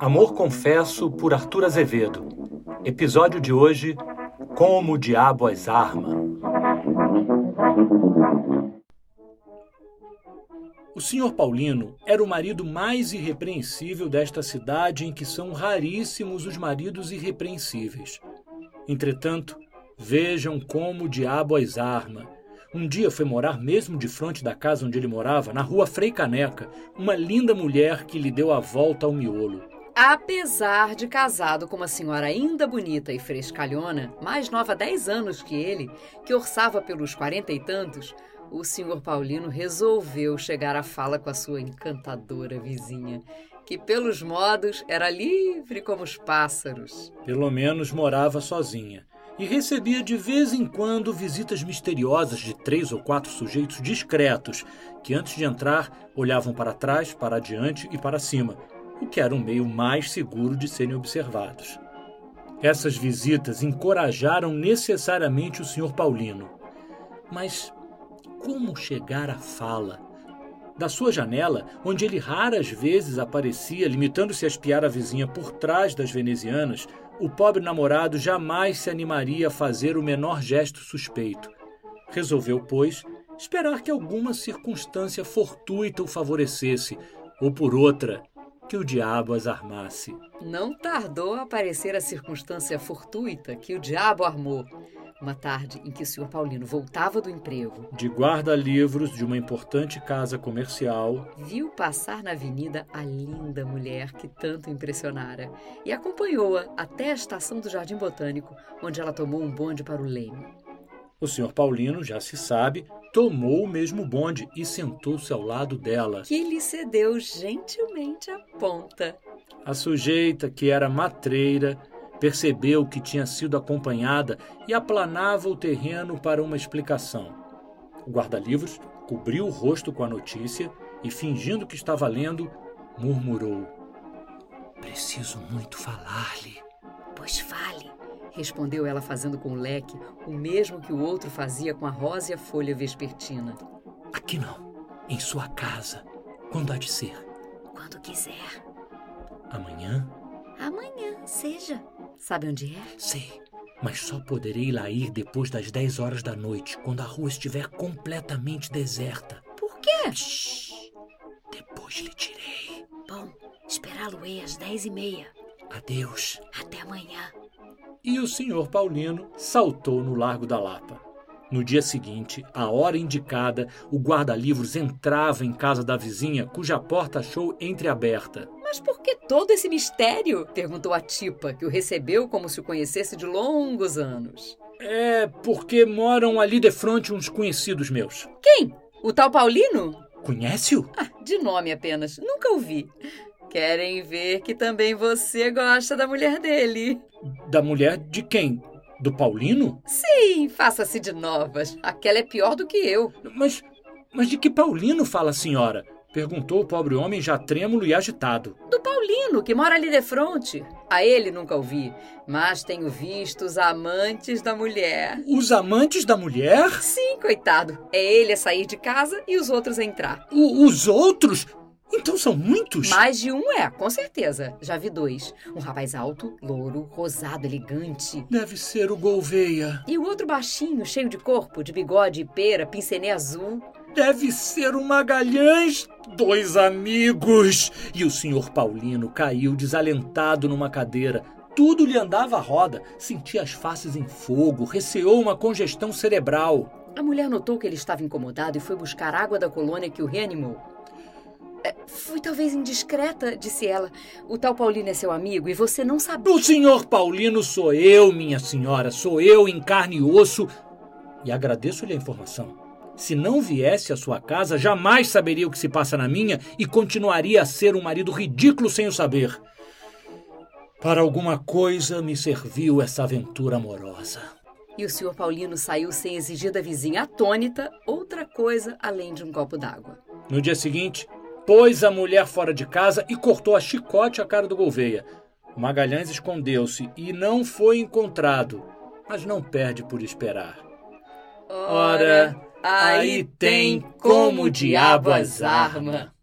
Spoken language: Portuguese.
Amor Confesso por Arthur Azevedo. Episódio de hoje: Como o Diabo as Arma. O Sr. Paulino era o marido mais irrepreensível desta cidade em que são raríssimos os maridos irrepreensíveis. Entretanto, vejam como o diabo as arma um dia foi morar mesmo de frente da casa onde ele morava, na rua Frei Caneca, uma linda mulher que lhe deu a volta ao miolo. Apesar de casado com uma senhora ainda bonita e frescalhona, mais nova 10 anos que ele, que orçava pelos quarenta e tantos, o senhor Paulino resolveu chegar à fala com a sua encantadora vizinha, que pelos modos era livre como os pássaros. Pelo menos morava sozinha e recebia de vez em quando visitas misteriosas de três ou quatro sujeitos discretos que, antes de entrar, olhavam para trás, para adiante e para cima, o que era um meio mais seguro de serem observados. Essas visitas encorajaram necessariamente o Sr. Paulino. Mas como chegar à fala? Da sua janela, onde ele raras vezes aparecia, limitando-se a espiar a vizinha por trás das venezianas, o pobre namorado jamais se animaria a fazer o menor gesto suspeito. Resolveu, pois, esperar que alguma circunstância fortuita o favorecesse, ou por outra, que o diabo as armasse. Não tardou a aparecer a circunstância fortuita que o diabo armou. Uma tarde em que o Sr. Paulino voltava do emprego. De guarda-livros de uma importante casa comercial. Viu passar na avenida a linda mulher que tanto impressionara e acompanhou-a até a estação do Jardim Botânico, onde ela tomou um bonde para o Leme. O Sr. Paulino, já se sabe, tomou o mesmo bonde e sentou-se ao lado dela. Que lhe cedeu gentilmente a ponta. A sujeita, que era matreira, Percebeu que tinha sido acompanhada e aplanava o terreno para uma explicação. O guarda-livros cobriu o rosto com a notícia e, fingindo que estava lendo, murmurou: Preciso muito falar-lhe. Pois fale, respondeu ela, fazendo com o leque o mesmo que o outro fazia com a rósea folha vespertina. Aqui não, em sua casa. Quando há de ser? Quando quiser. Amanhã? Amanhã, seja. Sabe onde é? Sei, mas só poderei lá ir depois das 10 horas da noite, quando a rua estiver completamente deserta. Por quê? Shhh, depois lhe direi. Bom, esperá-lo-ei às 10 e meia. Adeus. Até amanhã. E o senhor Paulino saltou no Largo da Lapa. No dia seguinte, à hora indicada, o guarda-livros entrava em casa da vizinha, cuja porta achou entreaberta. Mas por que todo esse mistério? perguntou a Tipa, que o recebeu como se o conhecesse de longos anos. É porque moram ali de frente uns conhecidos meus. Quem? O tal Paulino? Conhece-o? Ah, de nome apenas. Nunca ouvi. Querem ver que também você gosta da mulher dele. Da mulher de quem? Do Paulino? Sim, faça-se de novas. Aquela é pior do que eu. Mas, mas de que Paulino fala a senhora? Perguntou o pobre homem já trêmulo e agitado. Do Paulino, que mora ali de fronte. A ele nunca ouvi, mas tenho visto os amantes da mulher. Os amantes da mulher? Sim, coitado. É ele a sair de casa e os outros a entrar. O, os outros? Então são muitos? Mais de um é, com certeza. Já vi dois. Um rapaz alto, louro, rosado, elegante. Deve ser o Gouveia. E o outro baixinho, cheio de corpo, de bigode e pera, pincenê azul. Deve ser o Magalhães. Dois amigos. E o senhor Paulino caiu desalentado numa cadeira. Tudo lhe andava à roda. Sentia as faces em fogo, receou uma congestão cerebral. A mulher notou que ele estava incomodado e foi buscar água da colônia que o reanimou. É, fui talvez indiscreta, disse ela. O tal Paulino é seu amigo e você não sabia. O senhor Paulino sou eu, minha senhora. Sou eu em carne e osso. E agradeço-lhe a informação. Se não viesse à sua casa, jamais saberia o que se passa na minha e continuaria a ser um marido ridículo sem o saber. Para alguma coisa me serviu essa aventura amorosa. E o senhor Paulino saiu sem exigir da vizinha atônita outra coisa além de um copo d'água. No dia seguinte, pôs a mulher fora de casa e cortou a chicote a cara do Gouveia. O Magalhães escondeu-se e não foi encontrado, mas não perde por esperar. Ora, aí tem como diabo as arma.